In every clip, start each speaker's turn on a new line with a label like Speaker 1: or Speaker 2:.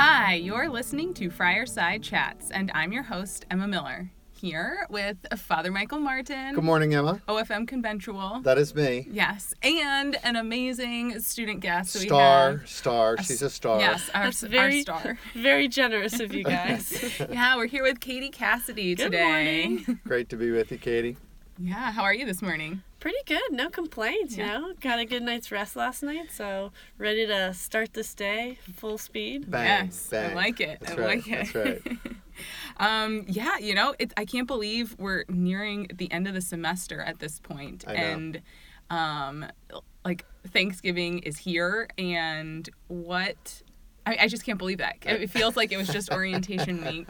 Speaker 1: Hi, you're listening to Friarside Chats, and I'm your host, Emma Miller, here with Father Michael Martin.
Speaker 2: Good morning, Emma.
Speaker 1: OFM Conventual.
Speaker 2: That is me.
Speaker 1: Yes, and an amazing student guest. So we
Speaker 2: Star,
Speaker 1: have
Speaker 2: star. She's a star.
Speaker 1: Yes, our,
Speaker 3: That's
Speaker 1: our
Speaker 3: very
Speaker 1: star.
Speaker 3: very generous of you guys.
Speaker 1: Yeah, we're here with Katie Cassedy
Speaker 3: Good
Speaker 1: today.
Speaker 3: morning.
Speaker 2: Great to be with you, Katie.
Speaker 1: Yeah, how are you this morning?
Speaker 3: Pretty good, no complaints.
Speaker 1: Yeah.
Speaker 3: You know, got a good night's rest last night, so ready to start this day full speed.
Speaker 2: Bang,
Speaker 1: yes,
Speaker 2: bang.
Speaker 1: I like it.
Speaker 2: That's
Speaker 1: I
Speaker 2: right.
Speaker 1: like it.
Speaker 2: That's right.
Speaker 1: Um, yeah, you know, it, I can't believe we're nearing the end of the semester at this point,
Speaker 2: I know.
Speaker 1: and um, like Thanksgiving is here, and what. I, I just can't believe that. It feels like it was just orientation week,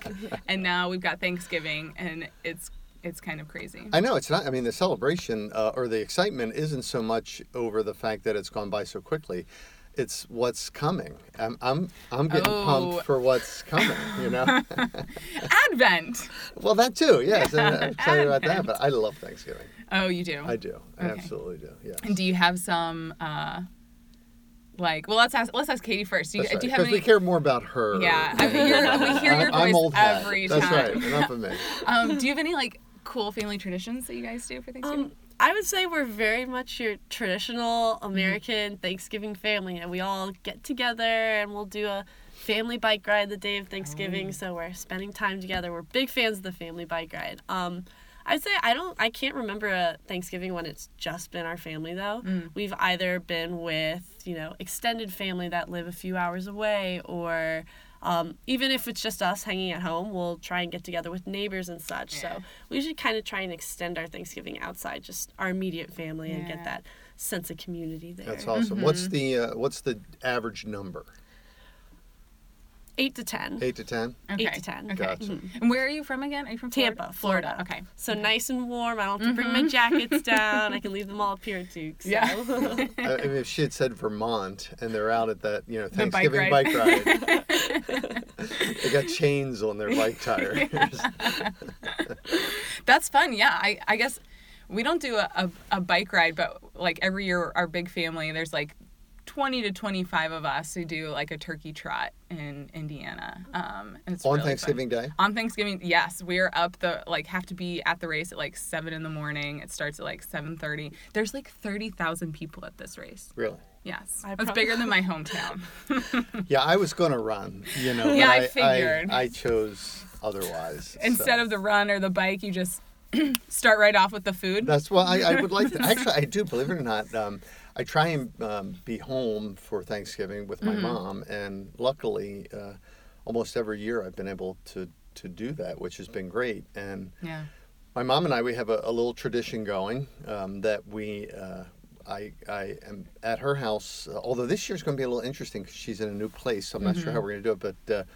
Speaker 1: and now we've got Thanksgiving, and it's it's kind of crazy.
Speaker 2: I know it's not. I mean, the celebration uh, or the excitement isn't so much over the fact that it's gone by so quickly. It's what's coming. I'm I'm I'm getting
Speaker 1: Oh.
Speaker 2: pumped for what's coming. You know.
Speaker 1: Advent.
Speaker 2: well, that too. Yes, and I'm excited about that. But I love Thanksgiving.
Speaker 1: Oh, you do.
Speaker 2: I do. I
Speaker 1: Okay.
Speaker 2: absolutely do. Yeah.
Speaker 1: And do you have some uh, like? Well, let's ask let's ask Katie first. Do you,
Speaker 2: right.
Speaker 1: do you have
Speaker 2: Because
Speaker 1: any?
Speaker 2: we care more about her.
Speaker 1: Yeah, I we hear your
Speaker 2: I'm
Speaker 1: voice every
Speaker 2: That's right. Enough of me.
Speaker 1: Um, do you have any like cool family traditions that you guys do for Thanksgiving?
Speaker 3: Um, I would say we're very much your traditional American Thanksgiving family, and we all get together and we'll do a family bike ride the day of Thanksgiving. So we're spending time together. We're big fans of the family bike ride. Um, I'd say I don't. I can't remember a Thanksgiving when it's just been our family though. We've either been with you know extended family that live a few hours away, or um, even if it's just us hanging at home, we'll try and get together with neighbors and such.
Speaker 1: Yeah.
Speaker 3: So we should kind of try and extend our Thanksgiving outside just our immediate family and get that sense of community there.
Speaker 2: That's awesome. What's the uh, what's the average number?
Speaker 3: Eight to ten.
Speaker 2: Eight to ten.
Speaker 1: okay.
Speaker 3: eight to 10.
Speaker 1: Okay.
Speaker 2: Gotcha. Hmm.
Speaker 1: And where are you from again? Are you from Florida?
Speaker 3: Tampa, Florida.
Speaker 1: Okay.
Speaker 3: So nice and warm. I don't have to bring my mm-hmm. jackets down. I can leave them all up here at Duke. So.
Speaker 1: Yeah.
Speaker 2: I I mean, if she had said Vermont and they're out at that, you know,
Speaker 1: The bike
Speaker 2: Thanksgiving
Speaker 1: ride.
Speaker 2: bike ride, they got chains on their bike tires.
Speaker 1: That's fun. Yeah. I, I guess we don't do a, a, a bike ride, but like every year, our big family, there's like 20 to 25 of us who do like a turkey trot in Indiana. Um, and it's
Speaker 2: on
Speaker 1: really fun.
Speaker 2: Thanksgiving Day.
Speaker 1: On Thanksgiving, yes, we're up the like have to be at the race at like seven in the morning. It starts at like seven thirty. There's like thirty thousand people at this race.
Speaker 2: Really?
Speaker 1: Yes,
Speaker 3: I
Speaker 1: it's
Speaker 3: prob-
Speaker 1: bigger than my hometown.
Speaker 2: Yeah, I was going to run, you know,
Speaker 1: Yeah,
Speaker 2: but
Speaker 1: I
Speaker 2: I,
Speaker 1: figured.
Speaker 2: I, chose otherwise.
Speaker 1: Instead
Speaker 2: so.
Speaker 1: of the run or the bike, you just start right off with the food.
Speaker 2: That's why I, I would like to. Actually, I do. Believe it or not, um, I try and um, be home for Thanksgiving with my
Speaker 1: Mm-hmm.
Speaker 2: mom, and luckily, uh, almost every year I've been able to to do that, which has been great. And
Speaker 1: yeah.
Speaker 2: my mom and I, we have a, a little tradition going um, that we. Uh, I, I am at her house, uh, although this year's going to be a little interesting because she's in a new place. So I'm not sure how we're going to do it, but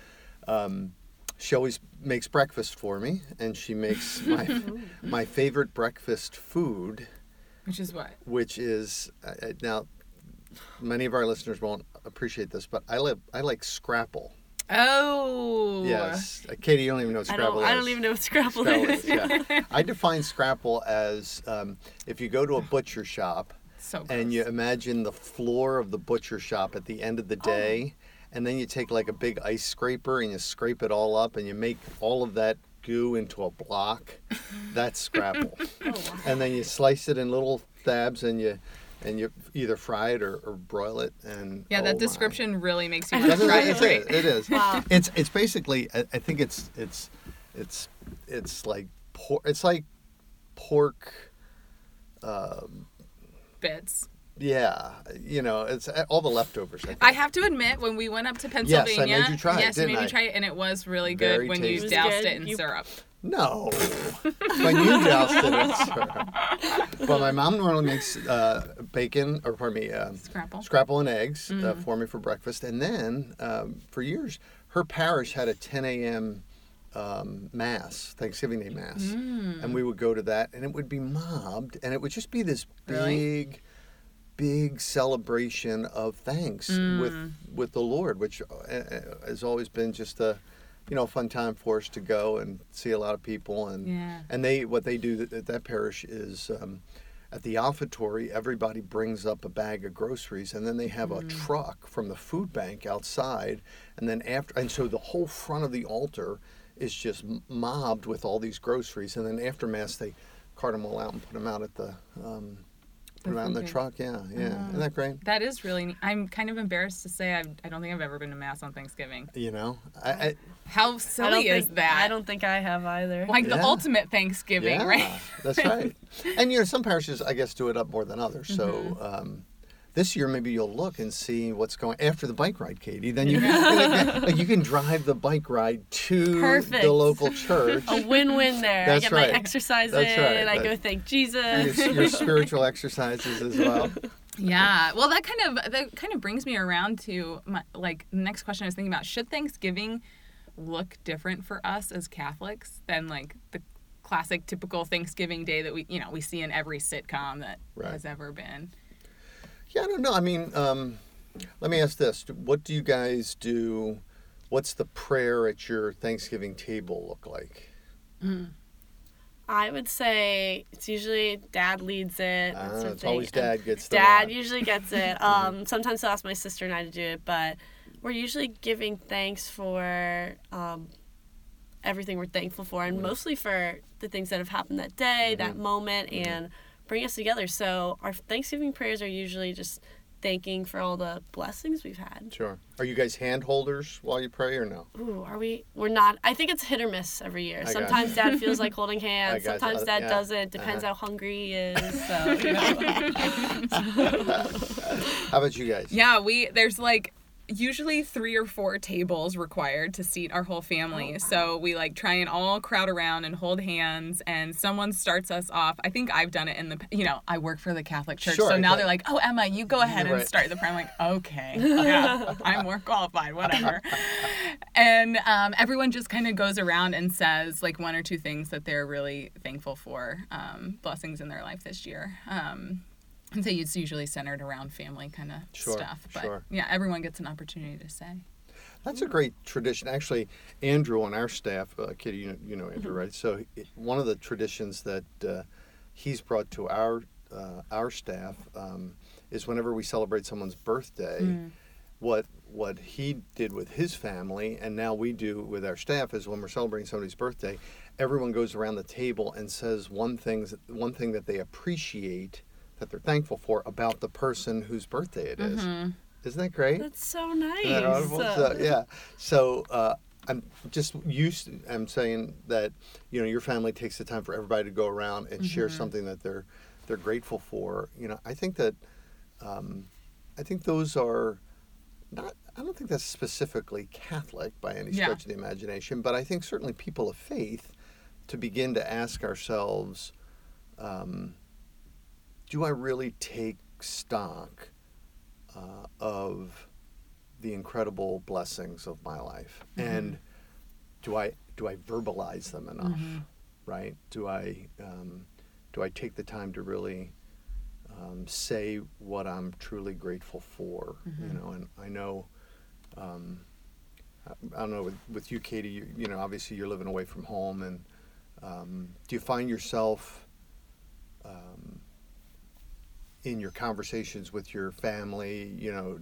Speaker 2: uh, um, she always makes breakfast for me, and she makes my my favorite breakfast food,
Speaker 1: Which is what?
Speaker 2: which is uh, uh, now many of our listeners won't appreciate this, but I live I like scrapple.
Speaker 1: Oh.
Speaker 2: Yes, uh, Katie, you don't even know what
Speaker 3: I
Speaker 2: scrapple
Speaker 3: don't.
Speaker 2: is.
Speaker 3: I don't even know what scrapple
Speaker 2: scrapple
Speaker 3: is.
Speaker 2: is, yeah. I define scrapple as um, if you go to a butcher shop
Speaker 1: So.
Speaker 2: and you imagine the floor of the butcher shop at the end of the
Speaker 3: Oh.
Speaker 2: day, and then you take like a big ice scraper and you scrape it all up and you make all of that goo into a block. That's scrapple.
Speaker 3: Oh, wow.
Speaker 2: and then you slice it in little stabs and you and you either fry it or, or broil it and
Speaker 1: Yeah,
Speaker 2: oh
Speaker 1: that
Speaker 2: my.
Speaker 1: description really makes you want to try
Speaker 2: it?
Speaker 1: it.
Speaker 2: It's
Speaker 1: right?
Speaker 2: it. It is.
Speaker 3: Wow.
Speaker 2: It's it's basically. I, I think it's it's it's it's like pork. It's like pork. Um,
Speaker 1: Bits.
Speaker 2: Yeah, you know, it's uh, all the leftovers. I.
Speaker 1: I have to admit, when we went up to
Speaker 2: I
Speaker 1: Pennsylvania,
Speaker 2: made you try it,
Speaker 1: yes, you
Speaker 2: didn't
Speaker 1: made me
Speaker 2: I?
Speaker 1: try it, and it was really good
Speaker 2: Very
Speaker 1: when
Speaker 2: tasty.
Speaker 1: you
Speaker 2: It
Speaker 1: doused
Speaker 3: good.
Speaker 1: it in
Speaker 3: You-
Speaker 1: syrup.
Speaker 2: No, when you doused it in syrup. But my mom normally makes uh, bacon, or pardon me, uh,
Speaker 1: Scrapple.
Speaker 2: scrapple and eggs uh,
Speaker 1: Mm-hmm.
Speaker 2: for me for breakfast. And then um, for years, her parish had a 10 a.m. Um, mass, Thanksgiving Day mass,
Speaker 1: Mm.
Speaker 2: and we would go to that, and it would be mobbed, and it would just be this
Speaker 1: Really?
Speaker 2: big, big celebration of thanks
Speaker 1: Mm.
Speaker 2: with with the Lord, which uh, uh, has always been just a you know, fun time for us to go and see a lot of people. And
Speaker 1: Yeah.
Speaker 2: and they what they do at that parish is um, at the offertory, everybody brings up a bag of groceries, and then they have a truck from the food bank outside, and then after, and so the whole front of the altar is just mobbed with all these groceries, and then after mass they cart them all out and put them out at the. Um, Put
Speaker 1: The
Speaker 2: them out in the truck, yeah, yeah. Isn't that great?
Speaker 1: That is really. neat. I'm kind of embarrassed to say I've, I don't think I've ever been to mass on Thanksgiving.
Speaker 2: You know, I, I,
Speaker 1: How
Speaker 3: I
Speaker 1: silly is
Speaker 3: think,
Speaker 1: that?
Speaker 3: I don't think I have either.
Speaker 1: like the ultimate Thanksgiving,
Speaker 2: yeah,
Speaker 1: right?
Speaker 2: that's right. And you know, some parishes I guess do it up more than others. So
Speaker 1: Mm-hmm.
Speaker 2: um, this year maybe you'll look and see what's going after the bike ride, Katie. Then you can, like, you can drive the bike ride to
Speaker 3: Perfect.
Speaker 2: the local church.
Speaker 3: a win-win there.
Speaker 2: That's
Speaker 3: I get
Speaker 2: right.
Speaker 3: my exercise
Speaker 2: That's
Speaker 3: in.
Speaker 2: right.
Speaker 3: I
Speaker 2: That-
Speaker 3: go thank Jesus.
Speaker 2: your, your spiritual exercises as well.
Speaker 1: Yeah. Well, that kind of that kind of brings me around to my like next question I was thinking about. Should Thanksgiving look different for us as Catholics than like the classic typical Thanksgiving day that we you know we see in every sitcom that
Speaker 2: Right.
Speaker 1: has ever been?
Speaker 2: Yeah, I don't know. I mean, um, let me ask this: What do you guys do? What's the prayer at your Thanksgiving table look like?
Speaker 3: I would say it's usually dad leads it.
Speaker 2: Ah,
Speaker 3: that sort of
Speaker 2: it's always dad gets the
Speaker 3: Dad
Speaker 2: nod.
Speaker 3: usually gets it. Um, sometimes I'll ask my sister and I to do it, but we're usually giving thanks for um, everything we're thankful for, and mostly for the things that have happened that day, that moment, and bring us together. So our Thanksgiving prayers are usually just thanking for all the blessings we've had.
Speaker 2: Sure. Are you guys hand holders while you pray or no?
Speaker 3: Ooh, are we? We're not. I think it's hit or miss every year.
Speaker 2: I
Speaker 3: Sometimes dad feels like holding hands.
Speaker 2: got.
Speaker 3: Sometimes
Speaker 2: Uh,
Speaker 3: dad
Speaker 2: yeah.
Speaker 3: doesn't. Depends
Speaker 2: Uh-huh.
Speaker 3: how hungry he is. So you know.
Speaker 2: How about you guys?
Speaker 1: Yeah, we there's like usually three or four tables required to seat our whole
Speaker 3: Oh,
Speaker 1: family. So we like try and all crowd around and hold hands and someone starts us off. I think I've done it in the you know, I work for the Catholic Church.
Speaker 2: Sure,
Speaker 1: so now they're like, "Oh, Emma, you go ahead and
Speaker 2: right.
Speaker 1: start the prayer." I'm like, "Okay. Yeah, I'm more qualified, whatever." and um, everyone just kind of goes around and says like one or two things that they're really thankful for, um, blessings in their life this year. Um, and so it's usually centered around family kind of
Speaker 2: Sure,
Speaker 1: stuff. But
Speaker 2: sure.
Speaker 1: yeah, everyone gets an opportunity to say.
Speaker 2: That's a great tradition. Actually, Andrew on our staff, uh, Katie, you know, you know Andrew, right? So it, one of the traditions that uh, he's brought to our uh, our staff um, is whenever we celebrate someone's birthday, what what he did with his family, and now we do with our staff, is when we're celebrating somebody's birthday, everyone goes around the table and says one things one thing that they appreciate that they're thankful for about the person whose birthday it is. Isn't that great?
Speaker 3: That's so nice.
Speaker 2: That? So, yeah. So uh, I'm just used. I'm saying that you know your family takes the time for everybody to go around and share something that they're they're grateful for. You know, I think that um, I think those are not. I don't think that's specifically Catholic by any
Speaker 1: Yeah.
Speaker 2: stretch of the imagination, but I think certainly people of faith to begin to ask ourselves, um, do I really take stock uh, of the incredible blessings of my life? And do i do i verbalize them enough? Right? Do i um, do i take the time to really um, say what i'm truly grateful for you know? And i know um, I, I don't know with, with you katie you, you know obviously you're living away from home and um, do you find yourself um, in your conversations with your family, you know,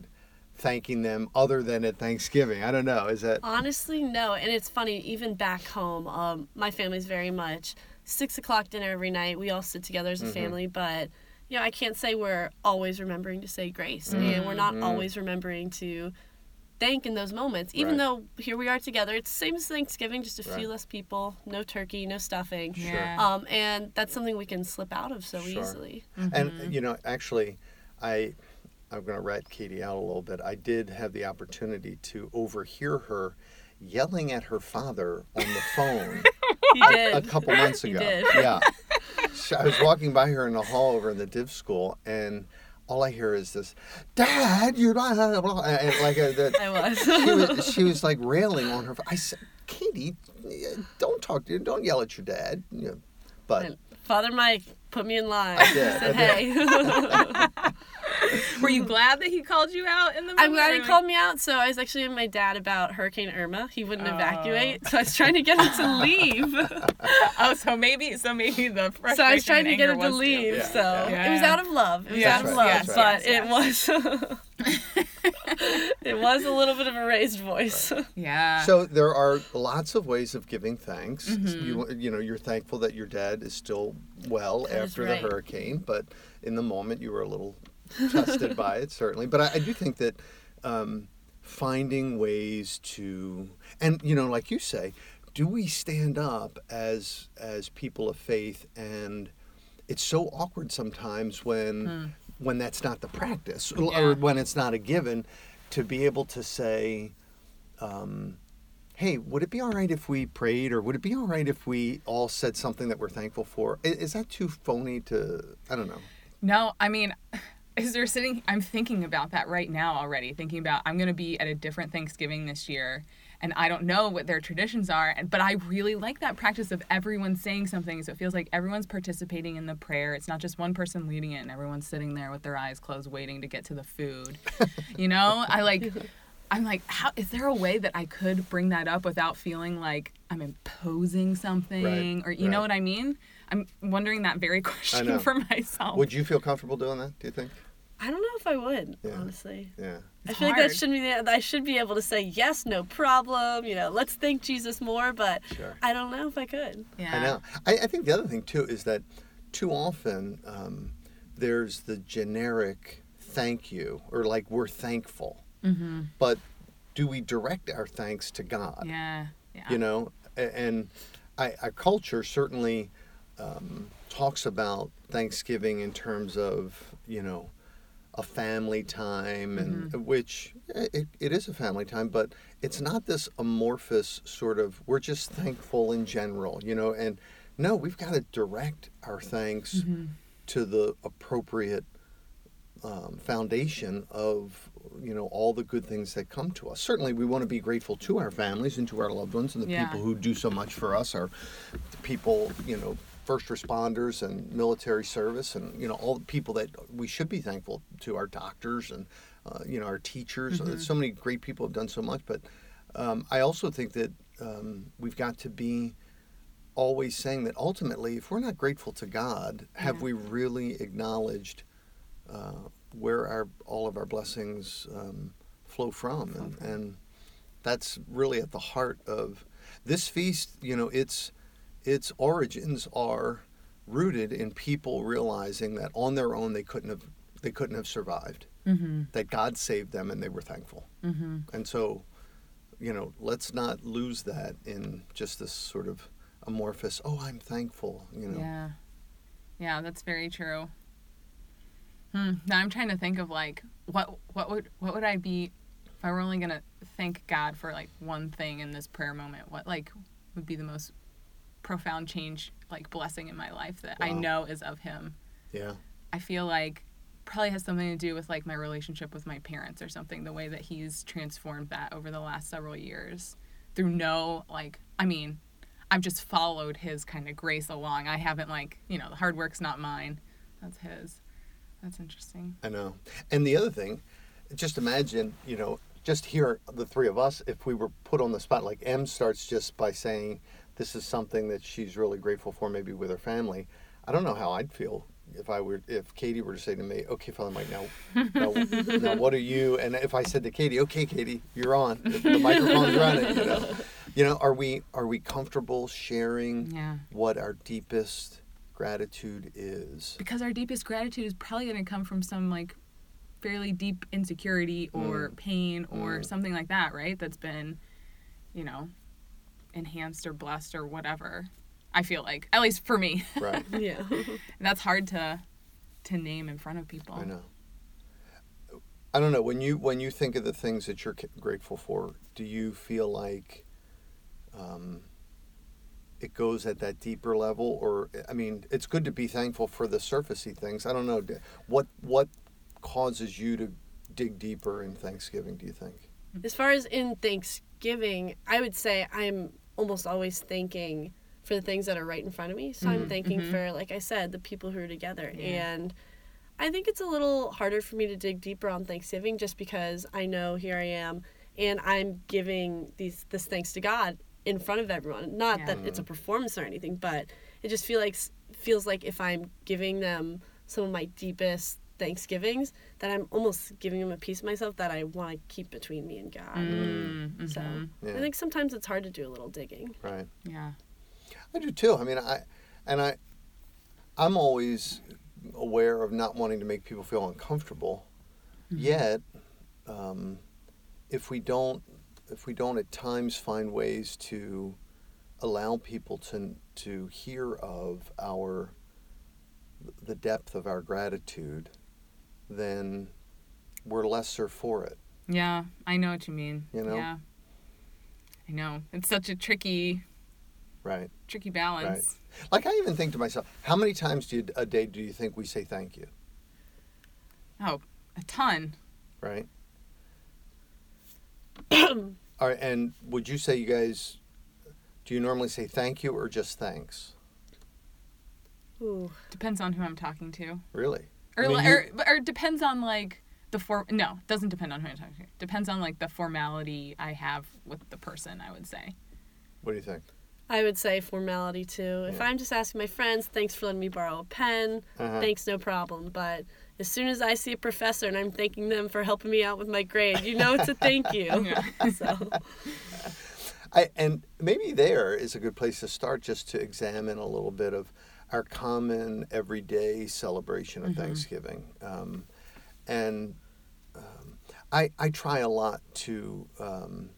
Speaker 2: thanking them other than at Thanksgiving? I don't know. Is that
Speaker 3: Honestly, no. And it's funny, even back home, um, my family's very much six o'clock dinner every night. We all sit together
Speaker 2: Mm-hmm.
Speaker 3: as a family, but you know, I can't say we're always remembering to say grace, and we're not always remembering to thank in those moments. Even
Speaker 2: Mm-hmm. Right.
Speaker 3: though here we are together, it's the same as Thanksgiving, just a
Speaker 2: Right.
Speaker 3: few less people, no turkey, no stuffing.
Speaker 1: Yeah.
Speaker 3: Um, and that's something we can slip out of so
Speaker 2: Sure.
Speaker 3: easily.
Speaker 2: and you know, actually, I I'm going to rat Katie out a little bit. I did have the opportunity to overhear her yelling at her father on the phone
Speaker 3: He
Speaker 2: a,
Speaker 3: did.
Speaker 2: a couple months
Speaker 3: He
Speaker 2: ago.
Speaker 3: did.
Speaker 2: Yeah. I was walking by her in the hall over in the div school, and all I hear is this, "Dad, you blah blah blah," and like a, the,
Speaker 3: I was.
Speaker 2: she was she was like railing on her. I said, "Katie, don't talk to don't yell at your dad." You but
Speaker 3: And Father Mike put me in line.
Speaker 2: I did,
Speaker 3: Said,
Speaker 2: I did.
Speaker 3: hey.
Speaker 1: Were you glad that he called you out in the?
Speaker 3: I'm glad he
Speaker 1: like-
Speaker 3: called me out. So I was actually with my dad about Hurricane Irma. He wouldn't
Speaker 1: Oh.
Speaker 3: evacuate, so I was trying to get him to leave.
Speaker 1: Oh, so maybe, so maybe the frustration.
Speaker 3: so I was trying to get him to leave.
Speaker 2: Yeah,
Speaker 3: so
Speaker 1: yeah.
Speaker 3: it was out of love. It was
Speaker 1: Yes,
Speaker 3: out of
Speaker 2: right,
Speaker 3: love,
Speaker 2: yes,
Speaker 3: but
Speaker 1: yes,
Speaker 3: it was it was a little bit of a raised voice.
Speaker 1: Yeah.
Speaker 2: So there are lots of ways of giving thanks.
Speaker 1: Mm-hmm.
Speaker 2: You you know you're thankful that your dad is still well
Speaker 3: That is
Speaker 2: after
Speaker 3: right.
Speaker 2: the hurricane, but in the moment you were a little tested by it certainly. But I, I do think that um, finding ways to and you know like you say, do we stand up as as people of faith and it's so awkward sometimes when when that's not the practice or-
Speaker 1: Hmm. Yeah.
Speaker 2: or when it's not a given to be able to say um, hey, would it be all right if we prayed, or would it be all right if we all said something that we're thankful for? I- Is that too phony to? I don't know.
Speaker 1: No, I mean, as they're sitting, I'm thinking about that right now already. Thinking about I'm going to be at a different Thanksgiving this year, and I don't know what their traditions are. and But I really like that practice of everyone saying something, so it feels like everyone's participating in the prayer. It's not just one person leading it, and everyone's sitting there with their eyes closed, waiting to get to the food. you know, I like. I'm like, how is there a way that I could bring that up without feeling like I'm imposing something,
Speaker 2: Right,
Speaker 1: or you know what I mean? I'm wondering that very question for myself.
Speaker 2: Would you feel comfortable doing that? Do you think?
Speaker 3: I don't know if I would,
Speaker 2: Yeah.
Speaker 3: honestly.
Speaker 2: Yeah.
Speaker 3: I
Speaker 1: It's
Speaker 3: feel like that shouldn't be the, I should be able to say yes, no problem. You know, let's thank Jesus more, but
Speaker 2: Sure.
Speaker 3: I don't know if I could.
Speaker 1: Yeah.
Speaker 2: I know. I, I think the other thing too is that too often um, there's the generic thank you or like we're thankful,
Speaker 1: Mm-hmm.
Speaker 2: but do we direct our thanks to God?
Speaker 1: Yeah. Yeah.
Speaker 2: you know and I, our culture certainly um, talks about thanksgiving in terms of you know a family time and which eh, it, it is a family time but it's not this amorphous sort of we're just thankful in general you know and no we've got to direct our thanks to the appropriate um, foundation of you know all the good things that come to us. Certainly, we want to be grateful to our families and to our loved ones and the
Speaker 1: Yeah.
Speaker 2: people who do so much for us. Our the people, you know, first responders and military service, and you know all the people that we should be thankful to. Our doctors and uh, you know our teachers. Uh, So many great people have done so much, but um, I also think that um, we've got to be always saying that ultimately, if we're not grateful to God, have
Speaker 1: Yeah.
Speaker 2: we really acknowledged uh, where our all of our blessings um, flow from, and, and that's really at the heart of this feast. You know, its its origins are rooted in people realizing that on their own they couldn't have they couldn't have survived.
Speaker 1: Mm-hmm.
Speaker 2: That God saved them, and they were thankful.
Speaker 1: Mm-hmm.
Speaker 2: And so, you know, let's not lose that in just this sort of amorphous. Oh, I'm thankful. You know.
Speaker 1: Yeah. Yeah, that's very true. Hmm. Now I'm trying to think of like what what would what would I be if I were only gonna thank God for like one thing in this prayer moment? What like would be the most profound change, like blessing in my life that I know is of Him?
Speaker 2: Yeah.
Speaker 1: I feel like probably has something to do with like my relationship with my parents or something the way that he's transformed that over the last several years through no like I mean I've just followed his kind of grace along. I haven't like, you know, the hard work's not mine. That's his. That's interesting.
Speaker 2: I know. And the other thing, just imagine, you know, just here, the three of us, if we were put on the spot, like M starts just by saying this is something that she's really grateful for, maybe with her family. I don't know how I'd feel if I were, if Katie were to say to me, okay, Father Mike, now, now, now what are you? And if I said to Katie, okay, Katie, you're on, the, the microphone's running, you know, you know, are we, are we comfortable sharing
Speaker 1: Yeah.
Speaker 2: what our deepest gratitude is?
Speaker 1: Because our deepest gratitude is probably going to come from some like fairly deep insecurity or
Speaker 2: Mm.
Speaker 1: pain or
Speaker 2: Mm.
Speaker 1: something like that, right? That's been, you know, enhanced or blessed or whatever. I feel like, at least for me.
Speaker 2: Right.
Speaker 3: Yeah.
Speaker 1: And that's hard to to name in front of people.
Speaker 2: I know. I don't know when you when you think of the things that you're grateful for. Do you feel like um, it goes at that deeper level, or I mean, it's good to be thankful for the surfacey things. I don't know what what causes you to dig deeper in Thanksgiving. Do you think?
Speaker 3: As far as in Thanksgiving, I would say I'm almost always thanking for the things that are right in front of me. So I'm
Speaker 1: Mhm,
Speaker 3: thanking
Speaker 1: mhm.
Speaker 3: for, like I said, the people who are together.
Speaker 1: Yeah.
Speaker 3: And I think it's a little harder for me to dig deeper on Thanksgiving just because I know here I am and I'm giving these this thanks to God in front of everyone. Not
Speaker 1: Yeah.
Speaker 3: that it's a performance or anything, but it just feel like feels like if I'm giving them some of my deepest Thanksgivings, that I'm almost giving them a piece of myself that I want to keep between me and God.
Speaker 1: Mm,
Speaker 3: So
Speaker 1: mhm.
Speaker 2: Yeah.
Speaker 3: I think sometimes it's hard to do a little digging.
Speaker 2: Right.
Speaker 1: Yeah.
Speaker 2: I do too. I mean, I and I, I'm always aware of not wanting to make people feel uncomfortable. Yet, um, if we don't, if we don't at times find ways to allow people to to hear of our the depth of our gratitude, then we're lesser for it.
Speaker 1: Yeah, I know what you mean.
Speaker 2: You know?
Speaker 1: Yeah. I know. It's such a tricky,
Speaker 2: Right.
Speaker 1: tricky balance. Right.
Speaker 2: Like I even think to myself, how many times do you, a day do you think we say thank you?
Speaker 1: Oh, a ton.
Speaker 2: right? All right, and would you say you guys do you normally say thank you or just thanks?
Speaker 3: Ooh.
Speaker 1: Depends on who I'm talking to.
Speaker 2: Really?
Speaker 1: Or,
Speaker 2: I mean,
Speaker 1: li-
Speaker 2: you-
Speaker 1: or, or it depends on like the for no, it doesn't depend on who I'm talking to. Depends on like the formality I have with the person, I would say.
Speaker 2: What do you think?
Speaker 3: I would say formality too. If I'm just asking my friends, thanks for letting me borrow a pen,
Speaker 2: Uh-huh.
Speaker 3: thanks, no problem. But as soon as I see a professor and I'm thanking them for helping me out with my grade, you know it's a thank you.
Speaker 1: Yeah.
Speaker 3: so
Speaker 2: I, and maybe there is a good place to start just to examine a little bit of our common everyday celebration of Thanksgiving. Um, and um, I, I try a lot to, um,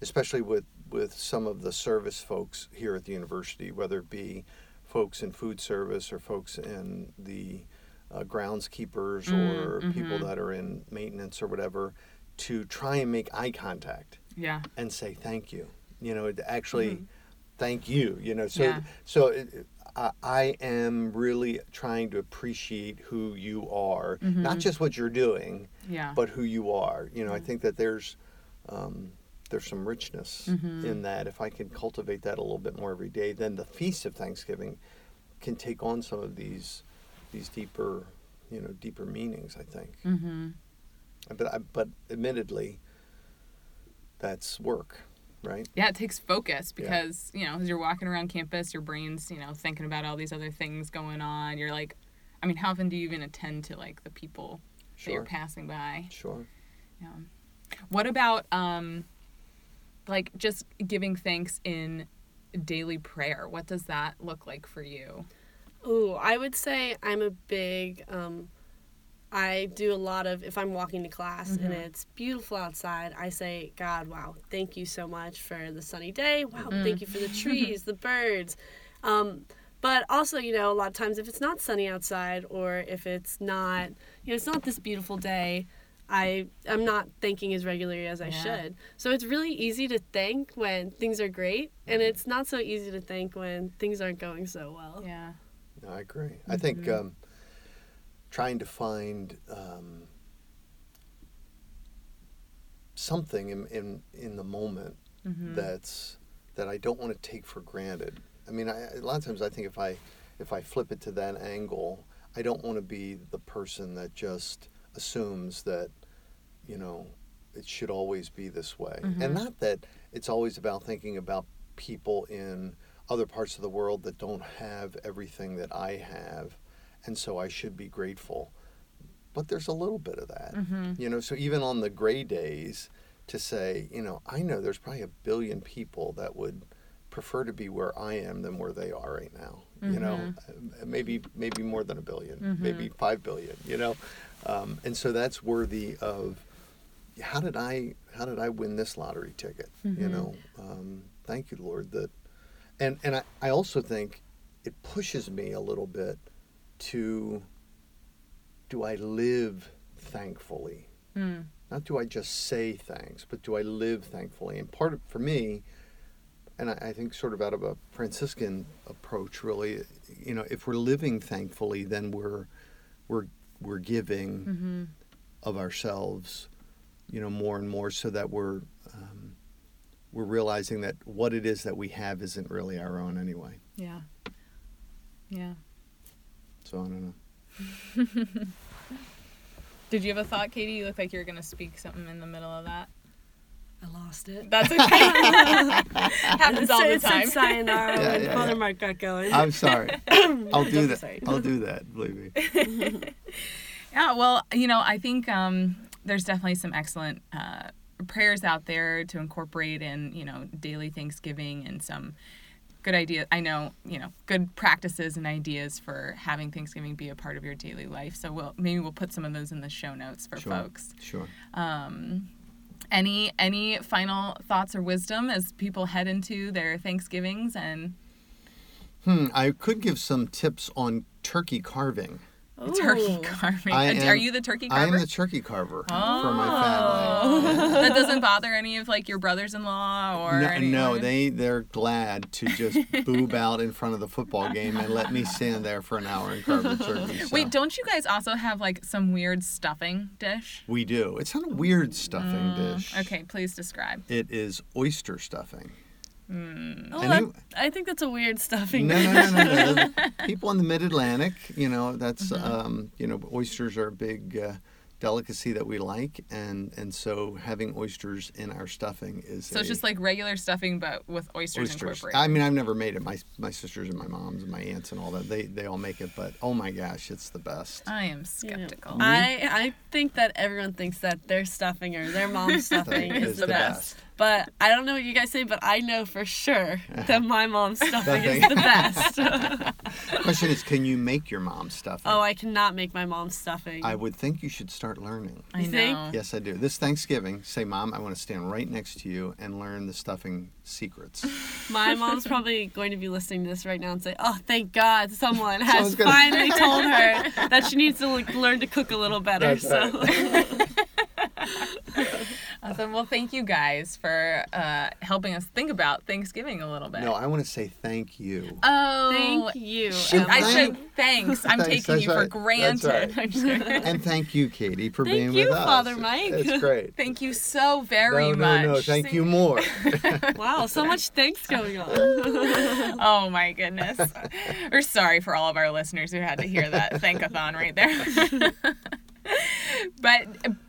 Speaker 2: especially with, with some of the service folks here at the university, whether it be folks in food service or folks in the uh, groundskeepers or people that are in maintenance or whatever, to try and make eye contact
Speaker 1: Yeah.
Speaker 2: and say thank you. You know, actually thank you. You know, so
Speaker 1: Yeah.
Speaker 2: so it, I, I am really trying to appreciate who you are, not just what you're doing,
Speaker 1: Yeah.
Speaker 2: but who you are. You know, I think that there's um, there's some richness in that. If I can cultivate that a little bit more every day, then the feast of Thanksgiving can take on some of these these deeper, you know, deeper meanings. I think.
Speaker 1: mm-hmm.
Speaker 2: But I, but admittedly, that's work, right?
Speaker 1: Yeah, it takes focus
Speaker 2: Yeah.
Speaker 1: because, you know, as you're walking around campus, your brain's, you know, thinking about all these other things going on. You're like, I mean, how often do you even attend to like the people that you're passing by?
Speaker 2: Sure.
Speaker 1: Yeah. What about um like just giving thanks in daily prayer? What does that look like for you?
Speaker 3: Ooh, I would say I'm a big um I do a lot of if I'm walking to class and it's beautiful outside, I say, God, wow, thank you so much for the sunny day. Wow, thank you for the trees, the birds. Um, but also, you know, a lot of times if it's not sunny outside or if it's not, you know, it's not this beautiful day, I I'm not thanking as regularly as I
Speaker 1: Yeah.
Speaker 3: should. So it's really easy to thank when things are great, and it's not so easy to thank when things aren't going so well.
Speaker 1: Yeah.
Speaker 2: No, I agree. I think um, trying to find um, something in, in in the moment that's that I don't want to take for granted. I mean, I, a lot of times I think if I if I flip it to that angle, I don't want to be the person that just assumes that you know it should always be this way, and not that it's always about thinking about people in other parts of the world that don't have everything that I have, and so I should be grateful. But there's a little bit of that, you know. So even on the gray days, to say, you know, I know there's probably a billion people that would prefer to be where I am than where they are right now. You know, Uh, maybe maybe more than a 1000000000 maybe five billion. You know, um, and so that's worthy of how did I how did I win this lottery ticket? You know, um, thank you, Lord. That, and and I, I also think it pushes me a little bit to do I live thankfully?
Speaker 1: Mm.
Speaker 2: Not do I just say thanks, but do I live thankfully? And part of for me, and I, I think sort of out of a Franciscan approach, really, you know, if we're living thankfully, then we're we're we're giving
Speaker 1: Mm-hmm.
Speaker 2: of ourselves, you know, more and more, so that we're um, we're realizing that what it is that we have isn't really our own anyway.
Speaker 1: Yeah. Yeah.
Speaker 2: So I don't know.
Speaker 1: Did you have a thought, Katie? You look like you were gonna speak something in the middle of that.
Speaker 3: I lost it.
Speaker 1: That's okay. Happens all the
Speaker 3: It said
Speaker 1: time.
Speaker 3: sayonara
Speaker 2: Yeah,
Speaker 3: when
Speaker 2: yeah,
Speaker 3: Father
Speaker 2: yeah.
Speaker 3: Mark got going.
Speaker 2: I'm sorry. I'll do that.
Speaker 3: sorry.
Speaker 2: I'll do that. Believe me.
Speaker 1: Yeah, well, you know, I think um, there's definitely some excellent uh, prayers out there to incorporate in, you know, daily Thanksgiving and some good idea I know, you know, good practices and ideas for having Thanksgiving be a part of your daily life. So we'll maybe we'll put some of those in the show notes for
Speaker 2: Sure.
Speaker 1: folks.
Speaker 2: Sure.
Speaker 1: Um, any any final thoughts or wisdom as people head into their Thanksgivings and
Speaker 2: Hmm. I could give some tips on turkey carving.
Speaker 1: Turkey carving?
Speaker 2: I am-
Speaker 1: Are you the turkey carver?
Speaker 2: I am the turkey carver for
Speaker 1: Oh.
Speaker 2: my family.
Speaker 1: that doesn't bother any of like your brothers-in-law or
Speaker 2: No,
Speaker 1: anyone?
Speaker 2: no, they they're glad to just boob out in front of the football game and let me stand there for an hour and carve the turkey. so.
Speaker 1: Wait, don't you guys also have like some weird stuffing dish?
Speaker 2: we do. It's not a weird stuffing dish.
Speaker 1: Mm, Okay, please describe.
Speaker 2: It is oyster stuffing.
Speaker 3: Oh,
Speaker 2: And
Speaker 3: that-
Speaker 2: you-
Speaker 3: I think that's a weird stuffing.
Speaker 2: No, no, no, no, no. People in the Mid Atlantic, you know, that's
Speaker 1: Mm-hmm.
Speaker 2: um, you know, oysters are a big uh, delicacy that we like, and and so having oysters in our stuffing is
Speaker 1: So it's just like regular stuffing, but with oysters,
Speaker 2: oysters.
Speaker 1: incorporated.
Speaker 2: I mean, I've never made it. My my sisters and my moms and my aunts and all that they they all make it, but oh my gosh, it's the best.
Speaker 1: I am
Speaker 3: Yeah.
Speaker 1: skeptical.
Speaker 3: I I think that everyone thinks that their stuffing or their mom's stuffing is, the, best. But I don't know what you guys say, but I know for sure that my mom's stuffing is the best.
Speaker 2: Question is, can you make your mom's stuffing?
Speaker 3: oh, I cannot make my mom's stuffing.
Speaker 2: I would think you should start learning.
Speaker 1: I
Speaker 3: You think?
Speaker 1: know.
Speaker 2: Yes, I do. This Thanksgiving, say, Mom, I want to stand right next to you and learn the stuffing secrets.
Speaker 3: My mom's probably going to be listening to this right now and say, "Oh, thank God, someone has
Speaker 2: gonna-
Speaker 3: finally told her that she needs to like, learn to cook a little better."
Speaker 2: That's
Speaker 3: so,
Speaker 1: Awesome. Well, thank you guys for uh, helping us think about Thanksgiving a little bit.
Speaker 2: No, I want to say thank you.
Speaker 1: oh,
Speaker 3: thank you.
Speaker 1: Shoot, I
Speaker 3: Emma.
Speaker 1: said thanks. I'm
Speaker 2: Thanks,
Speaker 1: taking you for
Speaker 2: right. That's
Speaker 1: granted.
Speaker 2: right.
Speaker 1: I'm just kidding.
Speaker 2: And thank you, Katie, for
Speaker 3: Thank
Speaker 2: being
Speaker 3: you,
Speaker 2: with us.
Speaker 3: Thank you, Father Mike.
Speaker 2: It's great.
Speaker 1: Thank you so very
Speaker 2: no,
Speaker 1: much.
Speaker 2: no, no. Thank
Speaker 1: See-
Speaker 2: you more.
Speaker 3: Wow, so much thanks going on.
Speaker 1: Oh my goodness. We're sorry for all of our listeners who had to hear that thankathon right there. but,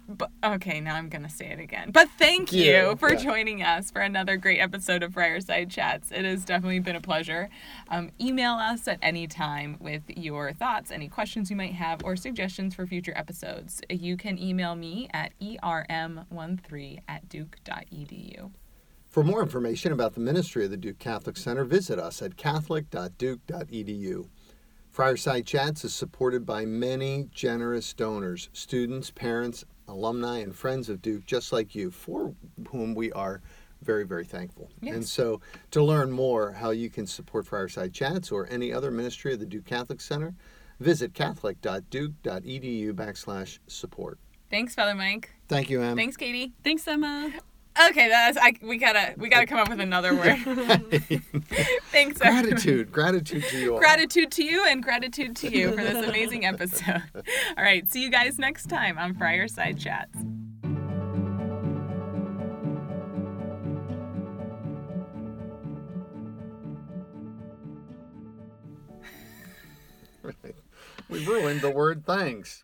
Speaker 1: but okay, now I'm gonna say it again. But thank you,
Speaker 2: you.
Speaker 1: for
Speaker 2: Yeah.
Speaker 1: joining us for another great episode of Friar Side Chats. It has definitely been a pleasure. Um, email us at any time with your thoughts, any questions you might have, or suggestions for future episodes. You can email me at erm13 at duke.edu.
Speaker 2: For more information about the ministry of the Duke Catholic Center, visit us at catholic.duke.edu. Friar Side Chats is supported by many generous donors, students, parents, alumni, and friends of Duke, just like you, for whom we are very, very thankful.
Speaker 1: Yes.
Speaker 2: And so, to learn more how you can support Friar Side Chats or any other ministry of the Duke Catholic Center, visit catholic.duke.edu backslash support.
Speaker 1: Thanks, Father Mike.
Speaker 2: Thank you, Em.
Speaker 1: Thanks, Katie.
Speaker 3: Thanks, Emma.
Speaker 1: Okay, that's I. We gotta we gotta come up with another word. Thanks. everyone.
Speaker 2: Gratitude. Gratitude to you all.
Speaker 1: Gratitude to you and gratitude to you for this amazing episode. All right, see you guys next time on Friar Side Chats.
Speaker 2: We ruined the word thanks.